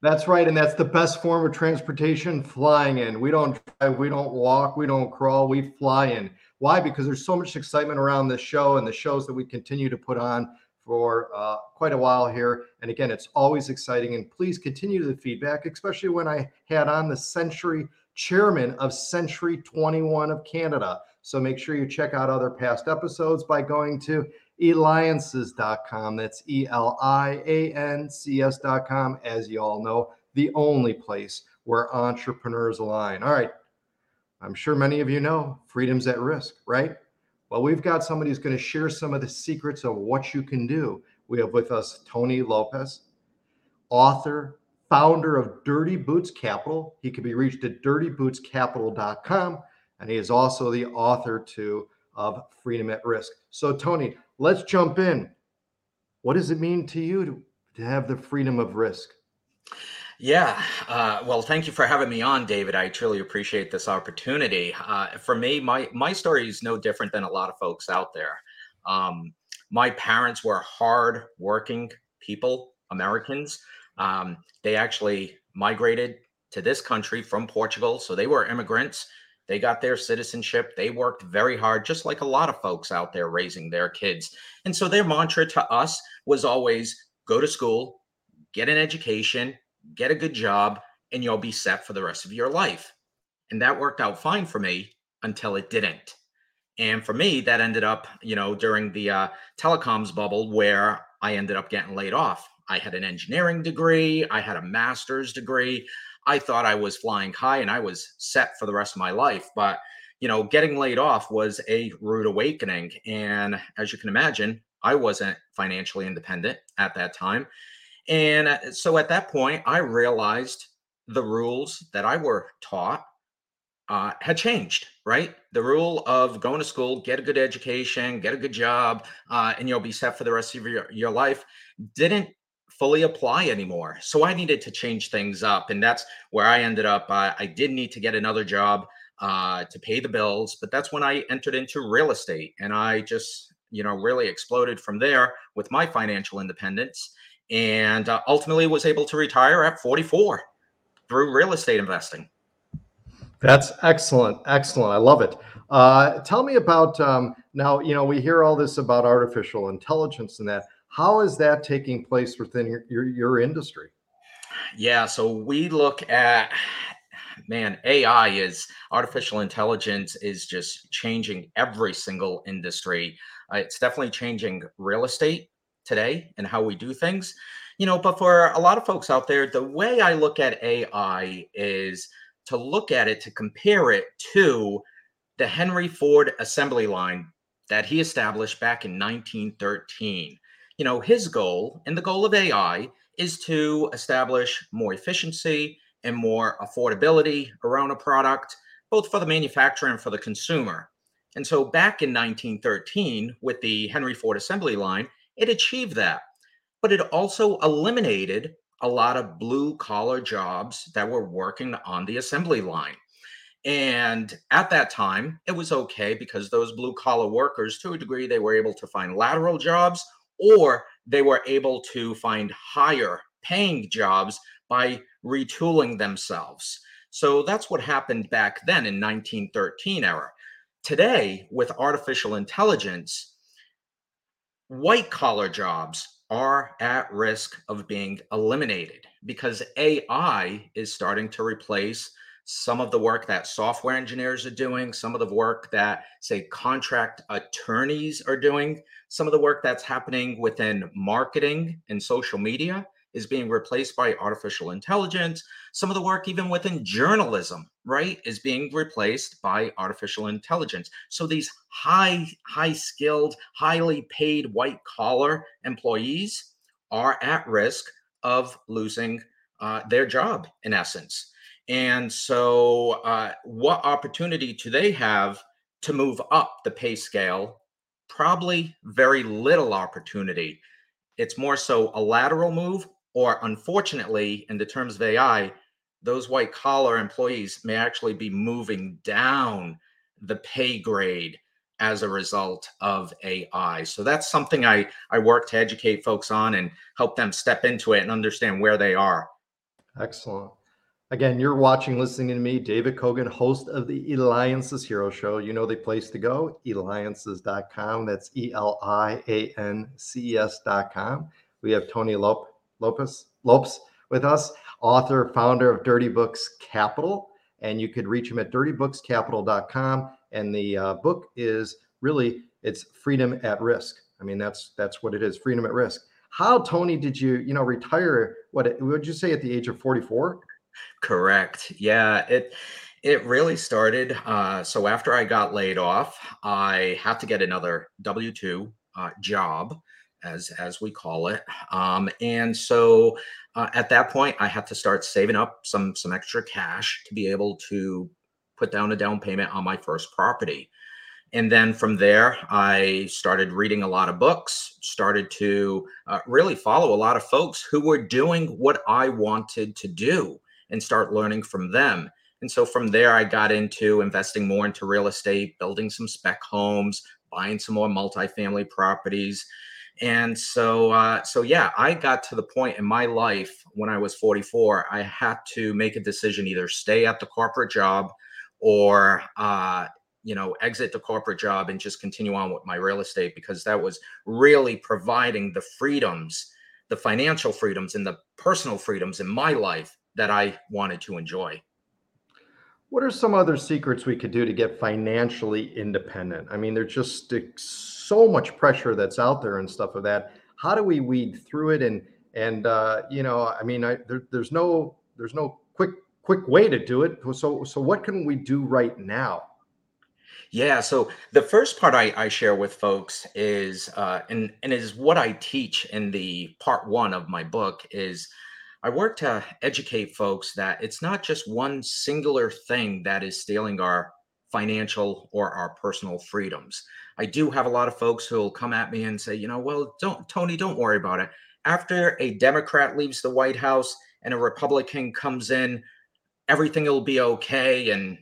That's right, and that's the best form of transportation flying in. We don't drive, we don't walk, we don't crawl, we fly in. Why? Because there's so much excitement around this show and the shows that we continue to put on for uh, quite a while here. And again, it's always exciting. And please continue the feedback, especially when I had on the Century chairman of Century 21 of Canada. So make sure you check out other past episodes by going to eliances.com. That's E L I A N C S.com. As you all know, the only place where entrepreneurs align. All right. I'm sure many of you know freedom's at risk, right? Well, we've got somebody who's going to share some of the secrets of what you can do. We have with us Tony Lopez, author, founder of Dirty Boots Capital. He can be reached at dirtybootscapital.com. And he is also the author too of Freedom at Risk. So, Tony, let's jump in. What does it mean to you to, to have the freedom of risk? Yeah. Uh, well, thank you for having me on, David. I truly appreciate this opportunity. Uh, for me, my my story is no different than a lot of folks out there. Um, my parents were hard working people, Americans. Um, they actually migrated to this country from Portugal, so they were immigrants. They got their citizenship. They worked very hard, just like a lot of folks out there raising their kids. And so their mantra to us was always go to school, get an education, get a good job, and you'll be set for the rest of your life. And that worked out fine for me until it didn't. And for me, that ended up, you know, during the uh, telecoms bubble where I ended up getting laid off. I had an engineering degree, I had a master's degree. I thought I was flying high and I was set for the rest of my life. But, you know, getting laid off was a rude awakening. And as you can imagine, I wasn't financially independent at that time. And uh, so at that point, I realized the rules that I were taught uh, had changed, right? The rule of going to school, get a good education, get a good job, uh, and you'll be set for the rest of your, your life didn't fully apply anymore. So I needed to change things up. And that's where I ended up. I did need to get another job uh, to pay the bills, but that's when I entered into real estate. And I just, you know, really exploded from there with my financial independence and uh, ultimately was able to retire at 44 through real estate investing. That's excellent. Excellent. I love it. Uh, tell me about um, now, you know, we hear all this about artificial intelligence and that. How is that taking place within your, your, your industry? Yeah. So we look at, man, AI is artificial intelligence is just changing every single industry. Uh, it's definitely changing real estate today and how we do things. You know, but for a lot of folks out there, the way I look at AI is to look at it to compare it to the Henry Ford assembly line that he established back in 1913. You know, his goal and the goal of AI is to establish more efficiency and more affordability around a product, both for the manufacturer and for the consumer. And so back in 1913, with the Henry Ford assembly line, it achieved that, but it also eliminated a lot of blue collar jobs that were working on the assembly line. And at that time, it was okay because those blue collar workers, to a degree, they were able to find lateral jobs or they were able to find higher paying jobs by retooling themselves. So that's what happened back then in 1913 era. Today, with artificial intelligence, white collar jobs are at risk of being eliminated because AI is starting to replace some of the work that software engineers are doing, some of the work that, say, contract attorneys are doing, some of the work that's happening within marketing and social media is being replaced by artificial intelligence. Some of the work, even within journalism, right, is being replaced by artificial intelligence. So these high, high skilled, highly paid white collar employees are at risk of losing uh, their job in essence. And so, uh, what opportunity do they have to move up the pay scale? Probably very little opportunity. It's more so a lateral move, or unfortunately, in the terms of AI, those white collar employees may actually be moving down the pay grade as a result of AI. So that's something I I work to educate folks on and help them step into it and understand where they are. Excellent. Again, you're watching, listening to me, David Cogan, host of the Eliances Hero Show. You know the place to go, eliances.com. That's E L I A N C E S.com. We have Tony Lop- Lopez Lopes with us, author, founder of Dirty Boots Capital. And you could reach him at dirtybootscapital.com. And the uh, book is really it's freedom at risk. I mean, that's that's what it is, freedom at risk. How, Tony, did you, you know, retire? What would you say at the age of 44? Correct. Yeah, it it really started. Uh, so after I got laid off, I had to get another W two uh, job, as as we call it. Um, and so uh, at that point, I had to start saving up some some extra cash to be able to put down a down payment on my first property. And then from there, I started reading a lot of books, started to uh, really follow a lot of folks who were doing what I wanted to do and start learning from them. And so from there, I got into investing more into real estate, building some spec homes, buying some more multifamily properties. And so, uh, so yeah, I got to the point in my life when I was 44, I had to make a decision either stay at the corporate job or, uh, you know, exit the corporate job and just continue on with my real estate because that was really providing the freedoms, the financial freedoms and the personal freedoms in my life that I wanted to enjoy. What are some other secrets we could do to get financially independent? I mean, there's just so much pressure that's out there and stuff of that. How do we weed through it? And and uh, you know, I mean, I, there, there's no there's no quick quick way to do it. So so what can we do right now? Yeah. So the first part I, I share with folks is, uh, and and is what I teach in the part one of my book is I work to educate folks that it's not just one singular thing that is stealing our financial or our personal freedoms. I do have a lot of folks who will come at me and say, you know, well, don't, Tony, don't worry about it. After a Democrat leaves the White House and a Republican comes in, everything will be okay and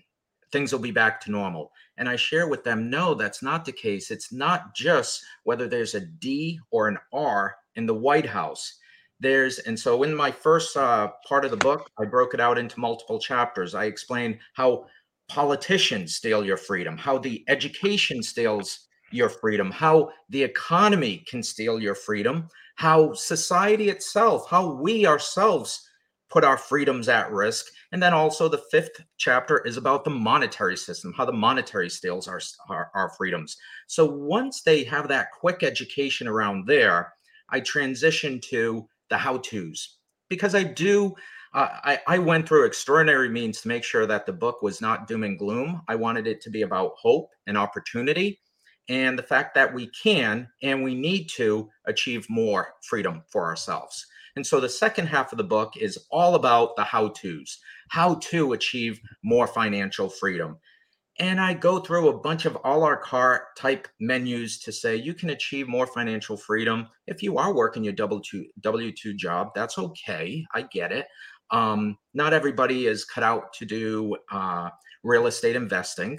things will be back to normal. And I share with them, no, that's not the case. It's not just whether there's a D or an R in the White House there's and so in my first uh, part of the book i broke it out into multiple chapters. I explain how politicians steal your freedom how the education steals your freedom how the economy can steal your freedom how society itself how we ourselves put our freedoms at risk. And then also the fifth chapter is about the monetary system how the monetary steals our, our, our freedoms. So once they have that quick education around there i transition to the how to's because I do. Uh, I, I went through extraordinary means to make sure that the book was not doom and gloom. I wanted it to be about hope and opportunity and the fact that we can and we need to achieve more freedom for ourselves. And so the second half of the book is all about the how to's, how to achieve more financial freedom and I go through a bunch of a la carte type menus to say you can achieve more financial freedom if you are working your W two W two job. That's okay. I get it. Um, not everybody is cut out to do uh, real estate investing.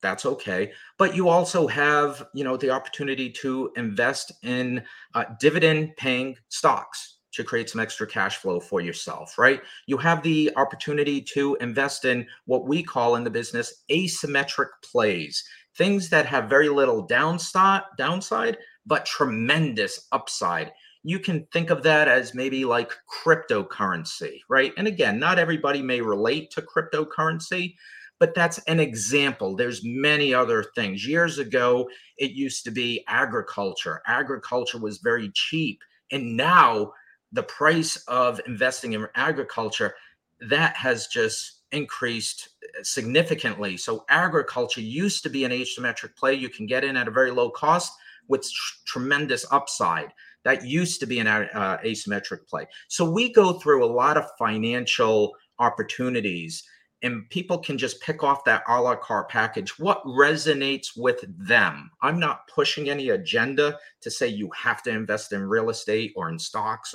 That's okay. But you also have, you know, the opportunity to invest in uh, dividend paying stocks to create some extra cash flow for yourself, right? You have the opportunity to invest in what we call in the business asymmetric plays, things that have very little downside, downside, but tremendous upside. You can think of that as maybe like cryptocurrency, right? And again, not everybody may relate to cryptocurrency, but that's an example. There's many other things. Years ago, it used to be agriculture. Agriculture was very cheap. And now the price of investing in agriculture that has just increased uh, significantly. So agriculture used to be an asymmetric play you can get in at a very low cost with tr- tremendous upside. That used to be an uh, asymmetric play. So we go through a lot of financial opportunities and people can just pick off that a la carte package what resonates with them i'm not pushing any agenda to say you have to invest in real estate or in stocks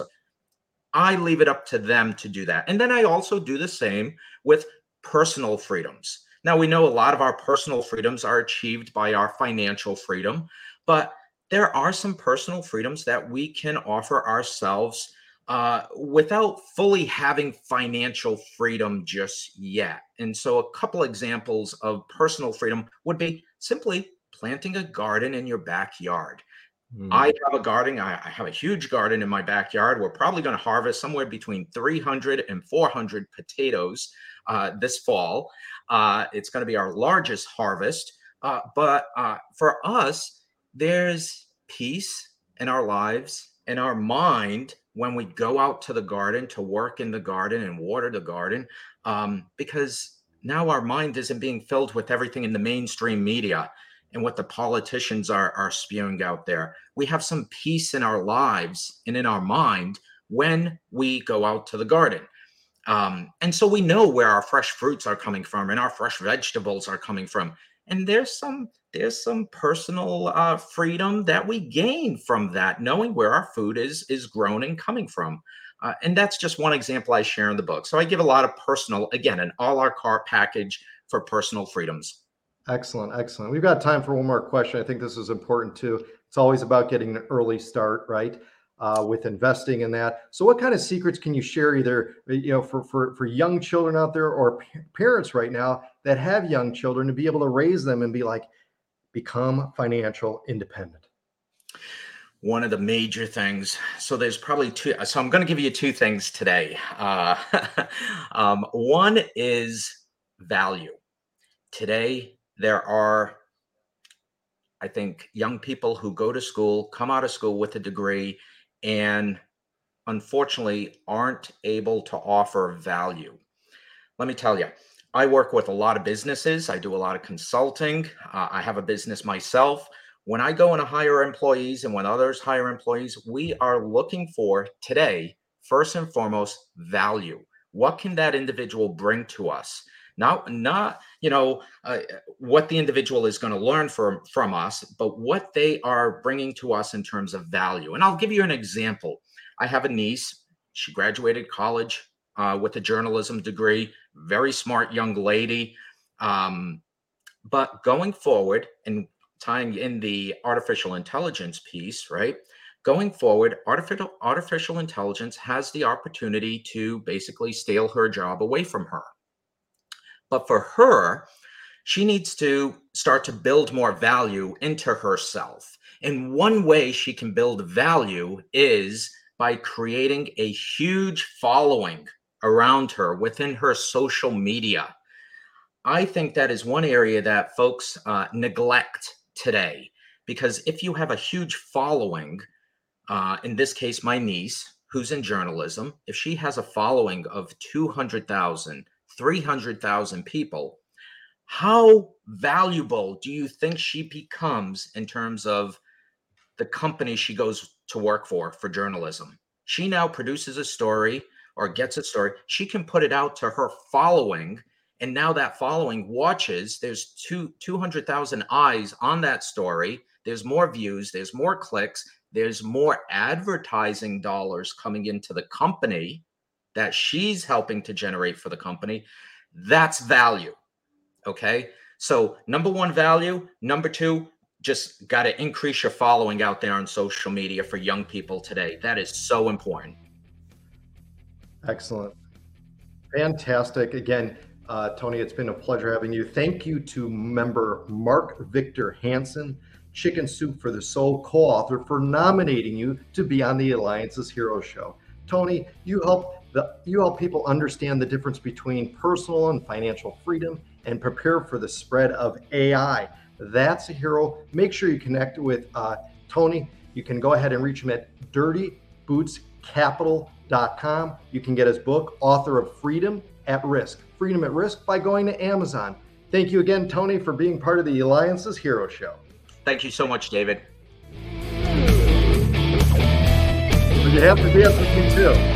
i leave it up to them to do that and then i also do the same with personal freedoms now we know a lot of our personal freedoms are achieved by our financial freedom but there are some personal freedoms that we can offer ourselves uh, without fully having financial freedom just yet. And so, a couple examples of personal freedom would be simply planting a garden in your backyard. Mm. I have a garden. I, I, have a huge garden in my backyard. We're probably going to harvest somewhere between 300 and 400 potatoes uh, this fall. Uh, it's going to be our largest harvest. Uh, but uh, for us, there's peace in our lives, in our mind when we go out to the garden to work in the garden and water the garden um, because now our mind isn't being filled with everything in the mainstream media and what the politicians are, are spewing out there. We have some peace in our lives and in our mind when we go out to the garden. Um, and so we know where our fresh fruits are coming from and our fresh vegetables are coming from. And there's some there's some personal uh, freedom that we gain from that, knowing where our food is is grown and coming from. Uh, and that's just one example I share in the book. So I give a lot of personal, again, an all our car package for personal freedoms. Excellent, excellent. We've got time for one more question. I think this is important too. It's always about getting an early start, right? Uh, with investing in that. So, what kind of secrets can you share, either you know, for for for young children out there or p- parents right now that have young children to be able to raise them and be like, become financial independent? One of the major things. So there's probably two. So I'm going to give you two things today. Uh, um, one is value. Today, there are, I think, young people who go to school, come out of school with a degree, and unfortunately aren't able to offer value. Let me tell you, I work with a lot of businesses. I do a lot of consulting. Uh, I have a business myself. When I go and hire employees and when others hire employees, we are looking for today, first and foremost, value. What can that individual bring to us? Not, not you know, uh, what the individual is going to learn from from us, but what they are bringing to us in terms of value. And I'll give you an example. I have a niece. She graduated college uh, with a journalism degree very smart young lady. Um, but going forward and tying in the artificial intelligence piece, right? Going forward, artificial artificial intelligence has the opportunity to basically steal her job away from her. But for her, she needs to start to build more value into herself. And one way she can build value is by creating a huge following around her within her social media. I think that is one area that folks uh, neglect today because if you have a huge following, uh, in this case, my niece, who's in journalism, if she has a following of 200,000, 300,000 people, how valuable do you think she becomes in terms of the company she goes to work for for journalism? She now produces a story or gets a story, she can put it out to her following. And now that following watches, there's two 200,000 eyes on that story. There's more views, there's more clicks, there's more advertising dollars coming into the company that she's helping to generate for the company. That's value. Okay. So, number one, value. Number two, just got to increase your following out there on social media for young people today. That is so important. Excellent. Fantastic. Again, uh, Tony, it's been a pleasure having you. Thank you to member Mark Victor Hansen, Chicken Soup for the Soul co author, for nominating you to be on the Eliances Hero Show. Tony, you help the you help people understand the difference between personal and financial freedom and prepare for the spread of AI. That's a hero. Make sure you connect with uh, Tony. You can go ahead and reach him at Dirty Boots Capital com. You can get his book, Author of Freedom at Risk, Freedom at Risk, by going to Amazon. Thank you again, Tony, for being part of the Eliances Hero Show. Thank you so much, David. You have to dance with me too.